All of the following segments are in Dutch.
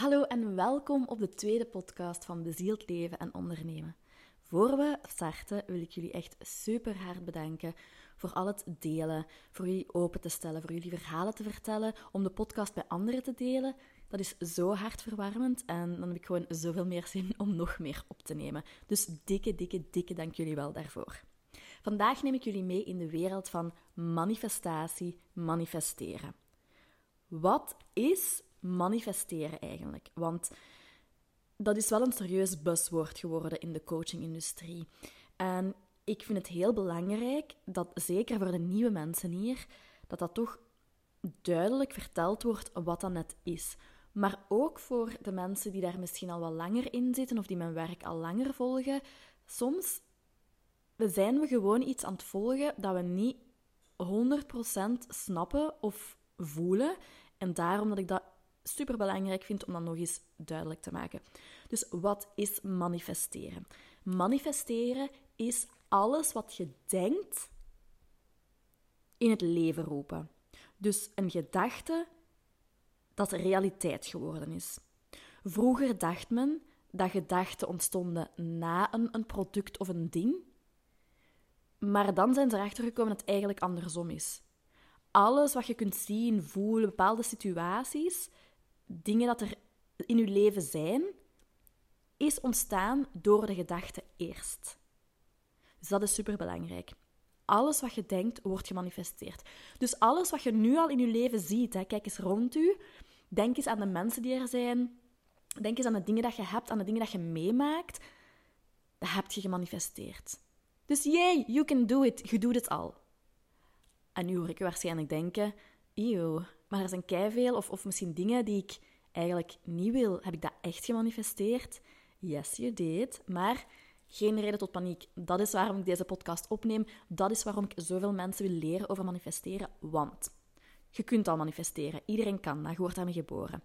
Hallo en welkom op de tweede podcast van Bezield Leven en Ondernemen. Voor we starten wil ik jullie echt super hard bedanken voor al het delen, voor jullie open te stellen, voor jullie verhalen te vertellen, om de podcast bij anderen te delen. Dat is zo hartverwarmend en dan heb ik gewoon zoveel meer zin om nog meer op te nemen. Dus dikke, dikke, dikke dank jullie wel daarvoor. Vandaag neem ik jullie mee in de wereld van manifestatie, manifesteren. Wat is manifesteren eigenlijk? Want dat is wel een serieus buzzwoord geworden in de coachingindustrie. En ik vind het heel belangrijk dat, zeker voor de nieuwe mensen hier, dat dat toch duidelijk verteld wordt wat dat net is. Maar ook voor de mensen die daar misschien al wat langer in zitten of die mijn werk al langer volgen. Soms zijn we gewoon iets aan het volgen dat we niet 100% snappen of voelen. En daarom dat ik dat super belangrijk vind om dat nog eens duidelijk te maken. Dus wat is manifesteren? Manifesteren is alles wat je denkt in het leven roepen. Dus een gedachte dat realiteit geworden is. Vroeger dacht men dat gedachten ontstonden na een, een product of een ding, maar dan zijn ze erachter gekomen dat het eigenlijk andersom is. Alles wat je kunt zien, voelen, bepaalde situaties, dingen dat er in je leven zijn, is ontstaan door de gedachte eerst. Dus dat is superbelangrijk. Alles wat je denkt, wordt gemanifesteerd. Dus alles wat je nu al in je leven ziet, hè, kijk eens rond u, denk eens aan de mensen die er zijn, denk eens aan de dingen dat je hebt, aan de dingen dat je meemaakt, dat heb je gemanifesteerd. Dus yay, you can do it, je doet het al. En nu hoor ik waarschijnlijk denken, eeuw, maar er zijn keiveel, of, of misschien dingen die ik eigenlijk niet wil. Heb ik dat echt gemanifesteerd? Yes, you did. Maar geen reden tot paniek. Dat is waarom ik deze podcast opneem. Dat is waarom ik zoveel mensen wil leren over manifesteren. Want je kunt al manifesteren. Iedereen kan dat. Je wordt daarmee geboren.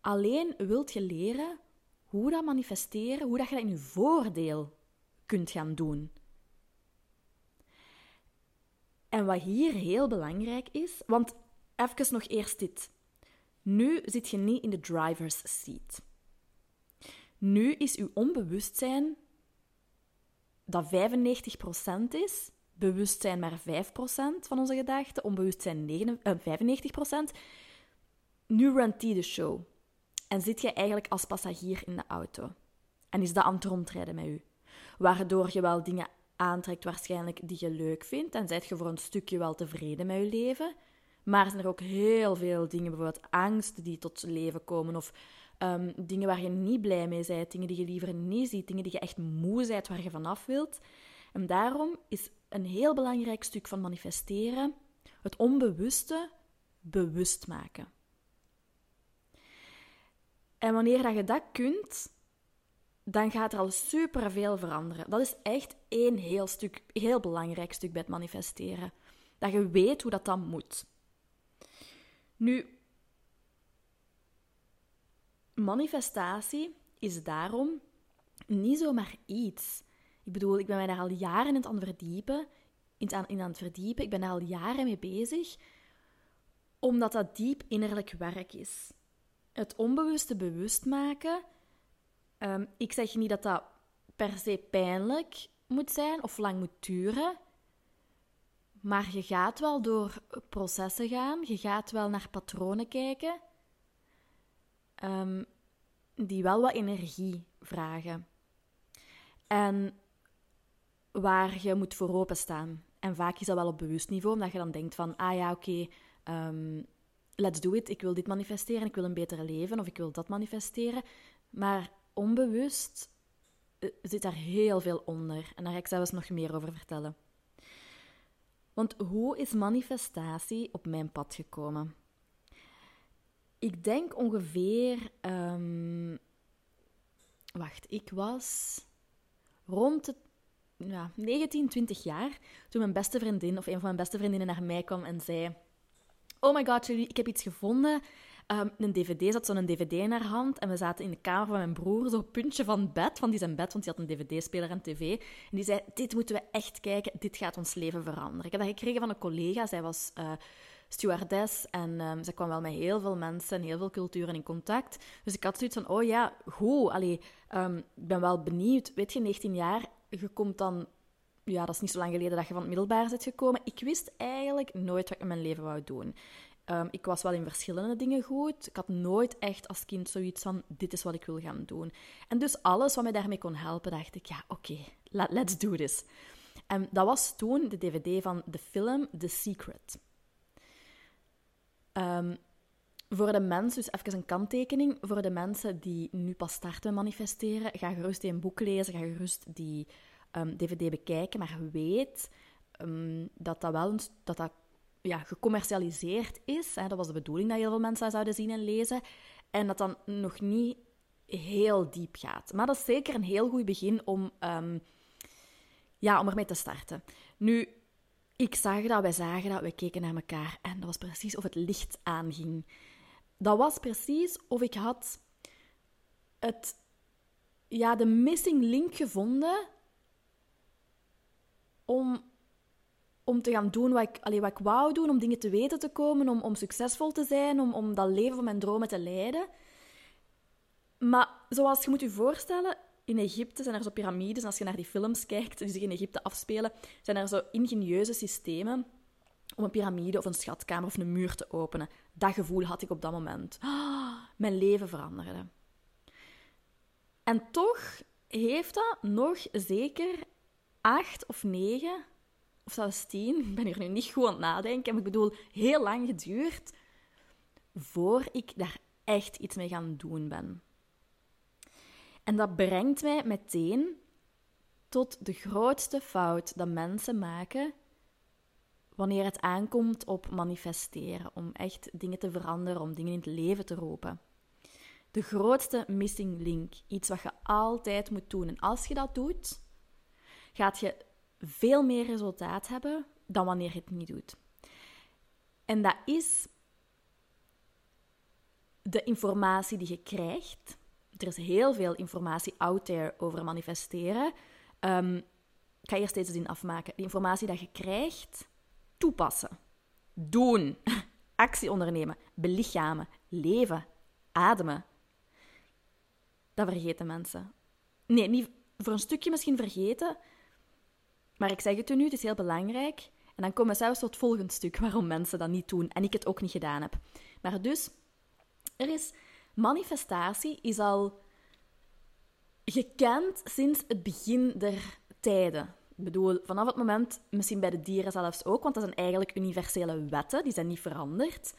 Alleen wilt je leren hoe dat manifesteren, hoe dat je dat in je voordeel kunt gaan doen. En wat hier heel belangrijk is, want even nog eerst dit. Nu zit je niet in de driver's seat. Nu is uw onbewustzijn dat 95% is, bewustzijn maar 5% van onze gedachten, onbewustzijn 95%. Nu runt die de show. En zit je eigenlijk als passagier in de auto. En is dat aan het rondrijden met u. Waardoor je wel dingen aantrekt waarschijnlijk die je leuk vindt en zijt je voor een stukje wel tevreden met je leven. Maar zijn er ook heel veel dingen, bijvoorbeeld angsten die tot leven komen of um, dingen waar je niet blij mee bent, dingen die je liever niet ziet, dingen die je echt moe bent, waar je vanaf wilt. En daarom is een heel belangrijk stuk van manifesteren het onbewuste bewust maken. En wanneer dat je dat kunt, dan gaat er al superveel veranderen. Dat is echt één heel, stuk, heel belangrijk stuk bij het manifesteren. Dat je weet hoe dat dan moet. Nu, manifestatie is daarom niet zomaar iets. Ik bedoel, ik ben mij daar al jaren in het aan verdiepen, in, aan, in aan het verdiepen. Ik ben daar al jaren mee bezig, omdat dat diep innerlijk werk is. Het onbewuste bewust maken. Ehm, ik zeg niet dat dat per se pijnlijk moet zijn of lang moet duren. Maar je gaat wel door processen gaan, je gaat wel naar patronen kijken, um, die wel wat energie vragen. En waar je moet voor openstaan. En vaak is dat wel op bewust niveau, omdat je dan denkt van, ah ja, oké, um, let's do it, ik wil dit manifesteren, ik wil een betere leven, of ik wil dat manifesteren. Maar onbewust eh, zit daar heel veel onder. En daar ga ik zelfs nog meer over vertellen. Want hoe is manifestatie op mijn pad gekomen? Ik denk ongeveer. Um, wacht, ik was rond de ja, 19, 20 jaar toen mijn beste vriendin, of een van mijn beste vriendinnen, naar mij kwam en zei: Oh my god, jullie, ik heb iets gevonden. Um, een dvd, zat zo'n dvd in haar hand. En we zaten in de kamer van mijn broer, zo'n puntje van bed, van die zijn bed, want die had een dvd-speler en tv. En die zei, dit moeten we echt kijken, dit gaat ons leven veranderen. Ik heb dat gekregen van een collega, zij was uh, stewardess en um, ze kwam wel met heel veel mensen en heel veel culturen in contact. Dus ik had zoiets van, oh ja, goed, allee, um, ik ben wel benieuwd. Weet je, 19 jaar, je komt dan... Ja, dat is niet zo lang geleden dat je van het middelbaar bent gekomen. Ik wist eigenlijk nooit wat ik in mijn leven wou doen. Um, ik was wel in verschillende dingen goed. Ik had nooit echt als kind zoiets van: dit is wat ik wil gaan doen. En dus alles wat mij daarmee kon helpen, dacht ik: ja, oké, let's do this. En dat was toen de DVD van de film The Secret. Um, voor de mensen, dus even een kanttekening, voor de mensen die nu pas starten manifesteren, ga gerust een boek lezen, ga gerust die DVD bekijken, maar weet dat dat wel een, dat dat ja, gecommercialiseerd is. Hè. Dat was de bedoeling dat heel veel mensen dat zouden zien en lezen. En dat dan nog niet heel diep gaat. Maar dat is zeker een heel goed begin om, um, ja, om ermee te starten. Nu, ik zag dat, wij zagen dat, wij keken naar elkaar en dat was precies of het licht aanging. Dat was precies of ik had het, ja, de missing link gevonden om om te gaan doen wat ik, allee, wat ik wou doen, om dingen te weten te komen, om, om succesvol te zijn, om, om dat leven van mijn dromen te leiden. Maar zoals je moet je voorstellen, in Egypte zijn er zo piramides. Als je naar die films kijkt die zich in Egypte afspelen, zijn er zo ingenieuze systemen om een piramide of een schatkamer of een muur te openen. Dat gevoel had ik op dat moment. mijn leven veranderde. En toch heeft dat nog zeker acht of negen of zelfs tien, ik ben hier nu niet goed aan het nadenken, maar ik bedoel, heel lang geduurd voor ik daar echt iets mee gaan doen ben. En dat brengt mij meteen tot de grootste fout dat mensen maken wanneer het aankomt op manifesteren, om echt dingen te veranderen, om dingen in het leven te roepen. De grootste missing link, iets wat je altijd moet doen. En als je dat doet, gaat je veel meer resultaat hebben dan wanneer je het niet doet. En dat is de informatie die je krijgt. Er is heel veel informatie out there over manifesteren. Um, ik ga eerst deze zin afmaken. De informatie dat je krijgt, toepassen. Doen. Actie ondernemen. Belichamen. Leven. Ademen. Dat vergeten mensen. Nee, niet, voor een stukje misschien vergeten, maar ik zeg het u nu, het is heel belangrijk. En dan komen we zelfs tot het volgende stuk waarom mensen dat niet doen en ik het ook niet gedaan heb. Maar dus, er is manifestatie is al gekend sinds het begin der tijden. Ik bedoel, vanaf het moment, misschien bij de dieren zelfs ook, want dat zijn eigenlijk universele wetten, die zijn niet veranderd.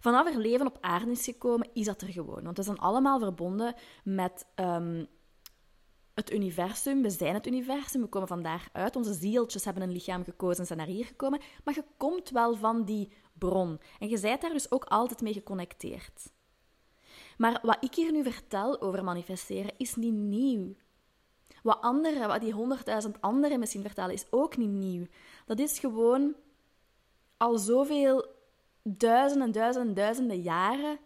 Vanaf er leven op aarde is gekomen, is dat er gewoon. Want we zijn allemaal verbonden met um, het universum, we zijn het universum, we komen van daaruit. Onze zieltjes hebben een lichaam gekozen en zijn naar hier gekomen. Maar je komt wel van die bron. En je bent daar dus ook altijd mee geconnecteerd. Maar wat ik hier nu vertel over manifesteren is niet nieuw. Wat anderen, wat die honderdduizend anderen misschien vertellen, is ook niet nieuw. Dat is gewoon al zoveel duizenden en duizenden duizenden jaren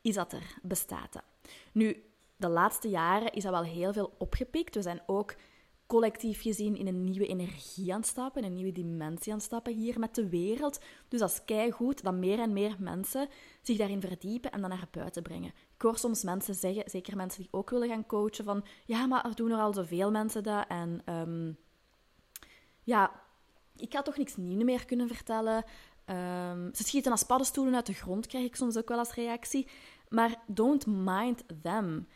is dat er, bestaat Nu, de laatste jaren is dat wel heel veel opgepikt. We zijn ook collectief gezien in een nieuwe energie aan het stappen, een nieuwe dimensie aan het stappen hier met de wereld. Dus dat is goed dat meer en meer mensen zich daarin verdiepen en dan naar buiten brengen. Ik hoor soms mensen zeggen, zeker mensen die ook willen gaan coachen, van ja, maar er doen er al zoveel mensen dat en ehm, ja, ik ga toch niks nieuws meer kunnen vertellen. Um, ze schieten als paddenstoelen uit de grond, krijg ik soms ook wel als reactie. Maar don't mind them.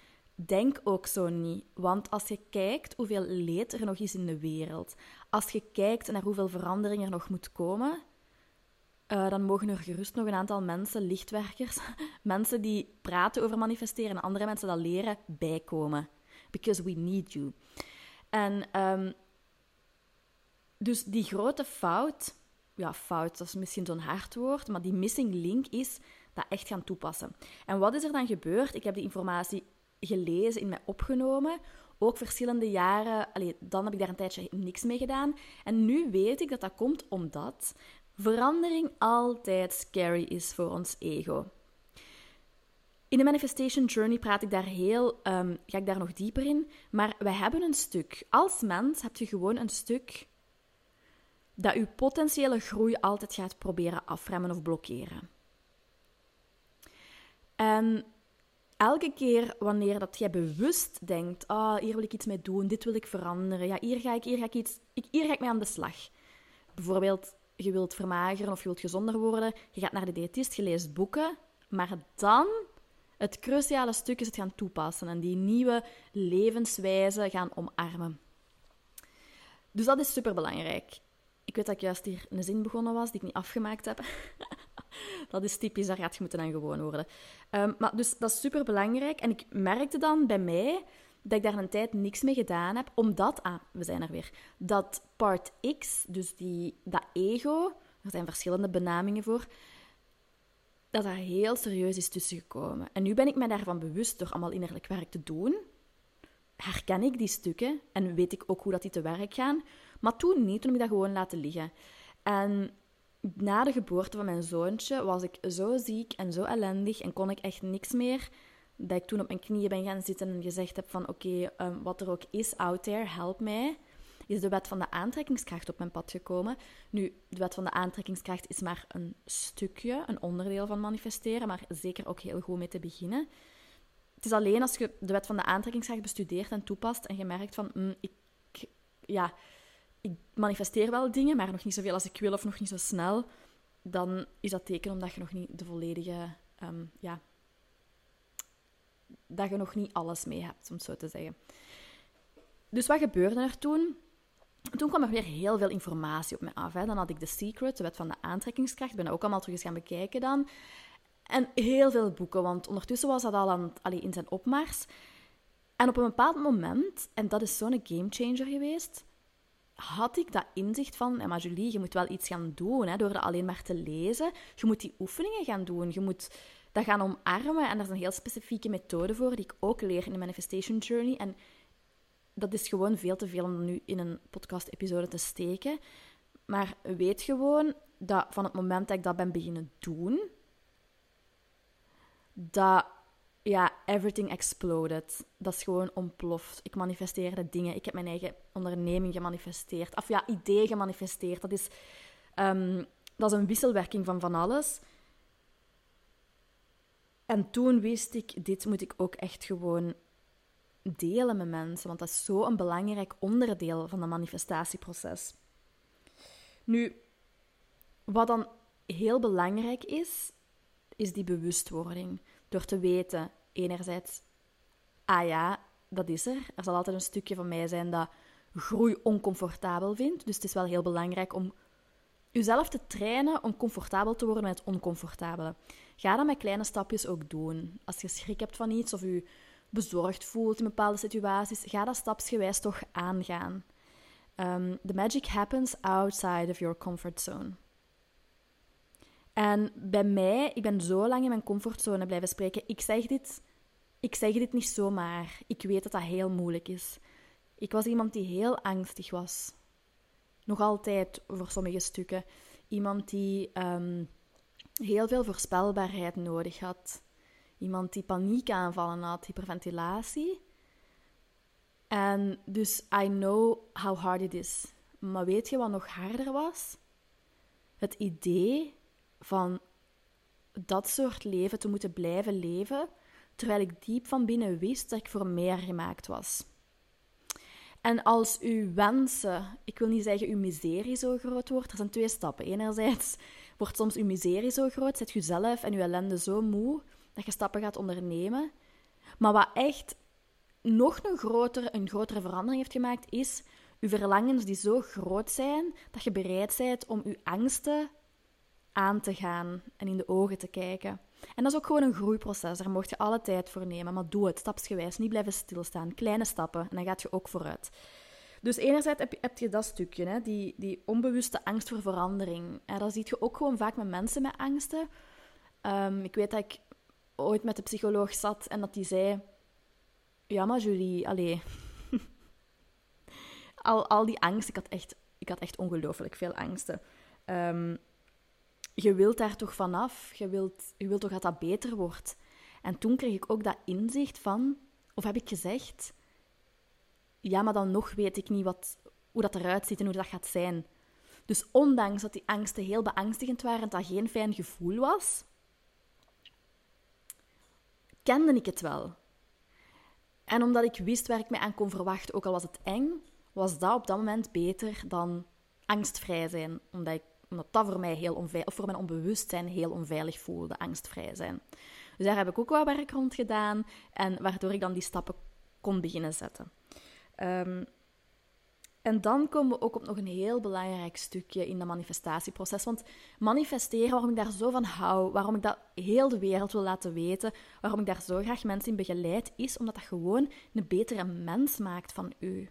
Denk ook zo niet, want als je kijkt hoeveel leed er nog is in de wereld, als je kijkt naar hoeveel verandering er nog moet komen, uh, dan mogen er gerust nog een aantal mensen, lichtwerkers, mensen die praten over manifesteren en andere mensen dat leren, bijkomen. Because we need you. En um, dus die grote fout, ja, fout, dat is misschien zo'n hard woord, maar die missing link is dat echt gaan toepassen. En wat is er dan gebeurd? Ik heb die informatie gelezen, in mij opgenomen. Ook verschillende jaren, allee, dan heb ik daar een tijdje niks mee gedaan. En nu weet ik dat dat komt omdat verandering altijd scary is voor ons ego. In de Manifestation Journey praat ik daar heel, um, ga ik daar nog dieper in. Maar wij hebben een stuk. Als mens heb je gewoon een stuk dat je potentiële groei altijd gaat proberen afremmen of blokkeren. En elke keer wanneer dat jij bewust denkt, ah, hier wil ik iets mee doen, dit wil ik veranderen, ja, hier ga ik, hier ga ik iets, hier ga ik mee aan de slag. Bijvoorbeeld, je wilt vermageren of je wilt gezonder worden, je gaat naar de diëtist, je leest boeken, maar dan, het cruciale stuk is het gaan toepassen en die nieuwe levenswijze gaan omarmen. Dus dat is superbelangrijk. Ik weet dat ik juist hier een zin begonnen was die ik niet afgemaakt heb. dat is typisch, daar gaat je moeten aan gewoon worden. Um, maar dus dat is super belangrijk. En ik merkte dan bij mij dat ik daar een tijd niks mee gedaan heb, omdat, ah, we zijn er weer, dat part X, dus die, dat ego, er zijn verschillende benamingen voor, dat daar heel serieus is tussengekomen. En nu ben ik me daarvan bewust door allemaal innerlijk werk te doen. Herken ik die stukken en weet ik ook hoe dat die te werk gaan. Maar toen niet, toen heb ik dat gewoon laten liggen. En na de geboorte van mijn zoontje was ik zo ziek en zo ellendig en kon ik echt niks meer. Dat ik toen op mijn knieën ben gaan zitten en gezegd heb van oké, ehm, wat er ook is out there, help mij. Is de wet van de aantrekkingskracht op mijn pad gekomen. Nu, de wet van de aantrekkingskracht is maar een stukje, een onderdeel van manifesteren, maar zeker ook heel goed mee te beginnen. Het is alleen als je de wet van de aantrekkingskracht bestudeert en toepast en je merkt van, mm, ik, ja, ik manifesteer wel dingen, maar nog niet zoveel als ik wil of nog niet zo snel, dan is dat teken omdat je nog niet de volledige, ehm, ja, dat je nog niet alles mee hebt, om het zo te zeggen. Dus wat gebeurde er toen? Toen kwam er weer heel veel informatie op me af. Dan had ik The Secret, de wet van de aantrekkingskracht. Ben dat ook allemaal terug eens gaan bekijken dan. En heel veel boeken, want ondertussen was dat al aan, allee, in zijn opmars. En op een bepaald moment, en dat is zo'n gamechanger geweest, had ik dat inzicht van, maar Julie, je moet wel iets gaan doen hè, door dat alleen maar te lezen. Je moet die oefeningen gaan doen. Je moet dat gaan omarmen. En daar is een heel specifieke methode voor, die ik ook leer in de Manifestation Journey. En dat is gewoon veel te veel om nu in een podcast-episode te steken. Maar weet gewoon dat van het moment dat ik dat ben beginnen doen, dat ja, everything exploded. Dat is gewoon ontploft. Ik manifesteerde dingen. Ik heb mijn eigen onderneming gemanifesteerd. Of ja, idee gemanifesteerd. Dat is, um, dat is een wisselwerking van van alles. En toen wist ik, dit moet ik ook echt gewoon delen met mensen. Want dat is zo'n belangrijk onderdeel van het manifestatieproces. Nu, wat dan heel belangrijk is, is die bewustwording. Door te weten, enerzijds, ah ja, dat is er. Er zal altijd een stukje van mij zijn dat groei oncomfortabel vindt. Dus het is wel heel belangrijk om jezelf te trainen om comfortabel te worden met het oncomfortabele. Ga dat met kleine stapjes ook doen. Als je schrik hebt van iets of je bezorgd voelt in bepaalde situaties, ga dat stapsgewijs toch aangaan. Um, the magic happens outside of your comfort zone. En bij mij, ik ben zo lang in mijn comfortzone blijven spreken. Ik zeg dit, ik zeg dit niet zomaar. Ik weet dat dat heel moeilijk is. Ik was iemand die heel angstig was. Nog altijd voor sommige stukken. Iemand die ehm, heel veel voorspelbaarheid nodig had. Iemand die paniekaanvallen had, hyperventilatie. En dus I know how hard it is. Maar weet je wat nog harder was? Het idee van dat soort leven te moeten blijven leven, terwijl ik diep van binnen wist dat ik voor meer gemaakt was. En als uw wensen, ik wil niet zeggen uw miserie zo groot wordt, er zijn twee stappen. Enerzijds wordt soms uw miserie zo groot, zet je zelf en uw ellende zo moe dat je stappen gaat ondernemen. Maar wat echt nog een grotere, een grotere verandering heeft gemaakt, is uw verlangens die zo groot zijn dat je bereid bent om uw angsten aan te gaan en in de ogen te kijken. En dat is ook gewoon een groeiproces. Daar mocht je alle tijd voor nemen, maar doe het stapsgewijs. Niet blijven stilstaan. Kleine stappen en dan gaat je ook vooruit. Dus enerzijds heb je, dat stukje, hè, die, die onbewuste angst voor verandering. En dat zie je ook gewoon vaak met mensen met angsten. Ehm, ik weet dat ik ooit met de psycholoog zat en dat die zei... Ja, maar Julie, allee... al, al die angst, ik had echt, ik had echt ongelooflijk veel angsten. Um, je wilt daar toch vanaf. Je wilt, je wilt toch dat dat beter wordt. En toen kreeg ik ook dat inzicht van, of heb ik gezegd, ja, maar dan nog weet ik niet wat, hoe dat eruit ziet en hoe dat gaat zijn. Dus ondanks dat die angsten heel beangstigend waren en dat geen fijn gevoel was, kende ik het wel. En omdat ik wist waar ik me aan kon verwachten, ook al was het eng, was dat op dat moment beter dan angstvrij zijn. Omdat, ik, omdat dat voor mij heel onveilig, of voor mijn onbewustzijn heel onveilig voelde, angstvrij zijn. Dus daar heb ik ook wel werk rond gedaan, en waardoor ik dan die stappen kon beginnen zetten. Um, en dan komen we ook op nog een heel belangrijk stukje in dat manifestatieproces. Want manifesteren, waarom ik daar zo van hou, waarom ik dat heel de wereld wil laten weten, waarom ik daar zo graag mensen in begeleid, is omdat dat gewoon een betere mens maakt van u.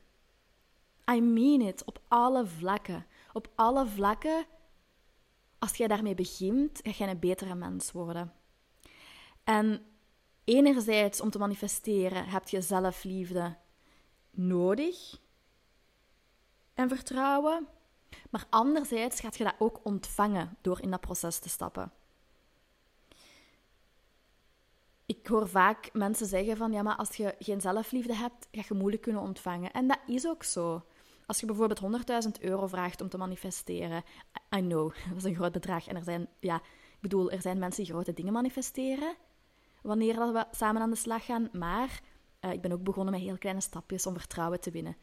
I mean it, op alle vlakken. Op alle vlakken, als jij daarmee begint, ga je een betere mens worden. En enerzijds, om te manifesteren, heb je zelfliefde nodig en vertrouwen. Maar anderzijds gaat je dat ook ontvangen door in dat proces te stappen. Ik hoor vaak mensen zeggen van ja, maar als je geen zelfliefde hebt, ga je moeilijk kunnen ontvangen. En dat is ook zo. Als je bijvoorbeeld 100.000 euro vraagt om te manifesteren, I know, dat is een groot bedrag. En er zijn, ja, ik bedoel, er zijn mensen die grote dingen manifesteren wanneer we samen aan de slag gaan. Maar uh, ik ben ook begonnen met heel kleine stapjes om vertrouwen te winnen.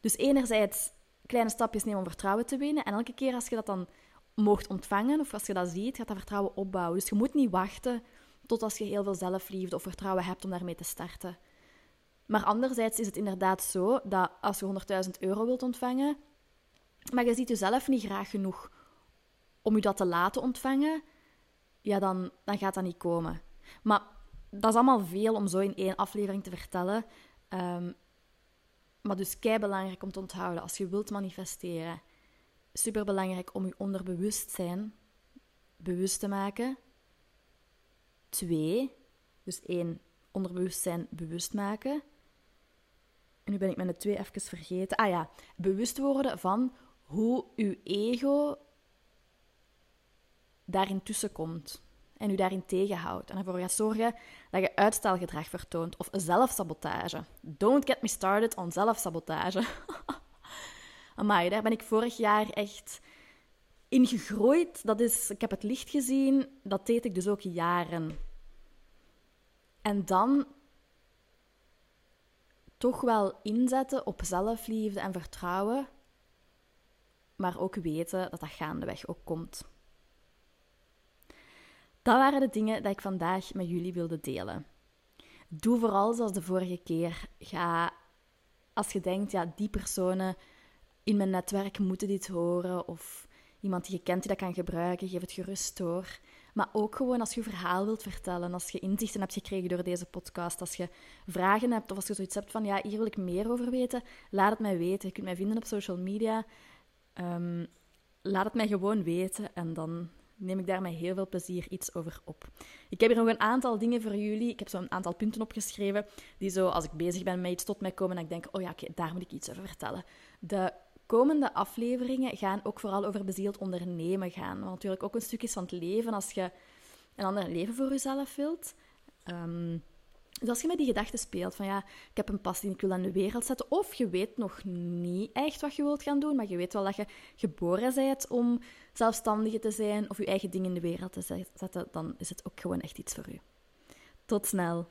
Dus enerzijds kleine stapjes nemen om vertrouwen te winnen. En elke keer als je dat dan mocht ontvangen, of als je dat ziet, gaat dat vertrouwen opbouwen. Dus je moet niet wachten tot als je heel veel zelfliefde of vertrouwen hebt om daarmee te starten. Maar anderzijds is het inderdaad zo dat als je 100.000 euro wilt ontvangen, maar je ziet jezelf niet graag genoeg om je dat te laten ontvangen, ja, dan, dan gaat dat niet komen. Maar dat is allemaal veel om zo in één aflevering te vertellen. Um, maar dus kei belangrijk om te onthouden als je wilt manifesteren. Super belangrijk om je onderbewustzijn bewust te maken. Twee, dus één, onderbewustzijn bewust maken. Nu ben ik mijn twee even vergeten. Ah ja, bewust worden van hoe uw ego daarin tussenkomt en u daarin tegenhoudt en ervoor gaat zorgen dat je uitstelgedrag vertoont of zelfsabotage. Don't get me started on zelfsabotage. Amai, daar ben ik vorig jaar echt in gegroeid. Dat is, ik heb het licht gezien, dat deed ik dus ook jaren. En dan toch wel inzetten op zelfliefde en vertrouwen, maar ook weten dat dat gaandeweg ook komt. Dat waren de dingen die ik vandaag met jullie wilde delen. Doe vooral zoals de vorige keer. Ga, als je denkt, ja, die personen in mijn netwerk moeten dit horen, of iemand die je kent die dat kan gebruiken, geef het gerust door. Maar ook gewoon als je verhaal wilt vertellen, als je inzichten hebt gekregen door deze podcast, als je vragen hebt of als je zoiets hebt van, ja, hier wil ik meer over weten, laat het mij weten. Je kunt mij vinden op social media. Um, laat het mij gewoon weten en dan neem ik daar met heel veel plezier iets over op. Ik heb hier nog een aantal dingen voor jullie. Ik heb zo'n aantal punten opgeschreven die zo, als ik bezig ben met iets tot mij komen, en ik denk, oh ja, oké, daar moet ik iets over vertellen. De komende afleveringen gaan ook vooral over bezield ondernemen gaan. Wat natuurlijk ook een stuk is van het leven als je een ander leven voor jezelf wilt. Um, dus als je met die gedachte speelt van ja, ik heb een passie en ik wil aan de wereld zetten, of je weet nog niet echt wat je wilt gaan doen, maar je weet wel dat je geboren bent om zelfstandige te zijn of je eigen dingen in de wereld te zetten, dan is het ook gewoon echt iets voor u. Tot snel!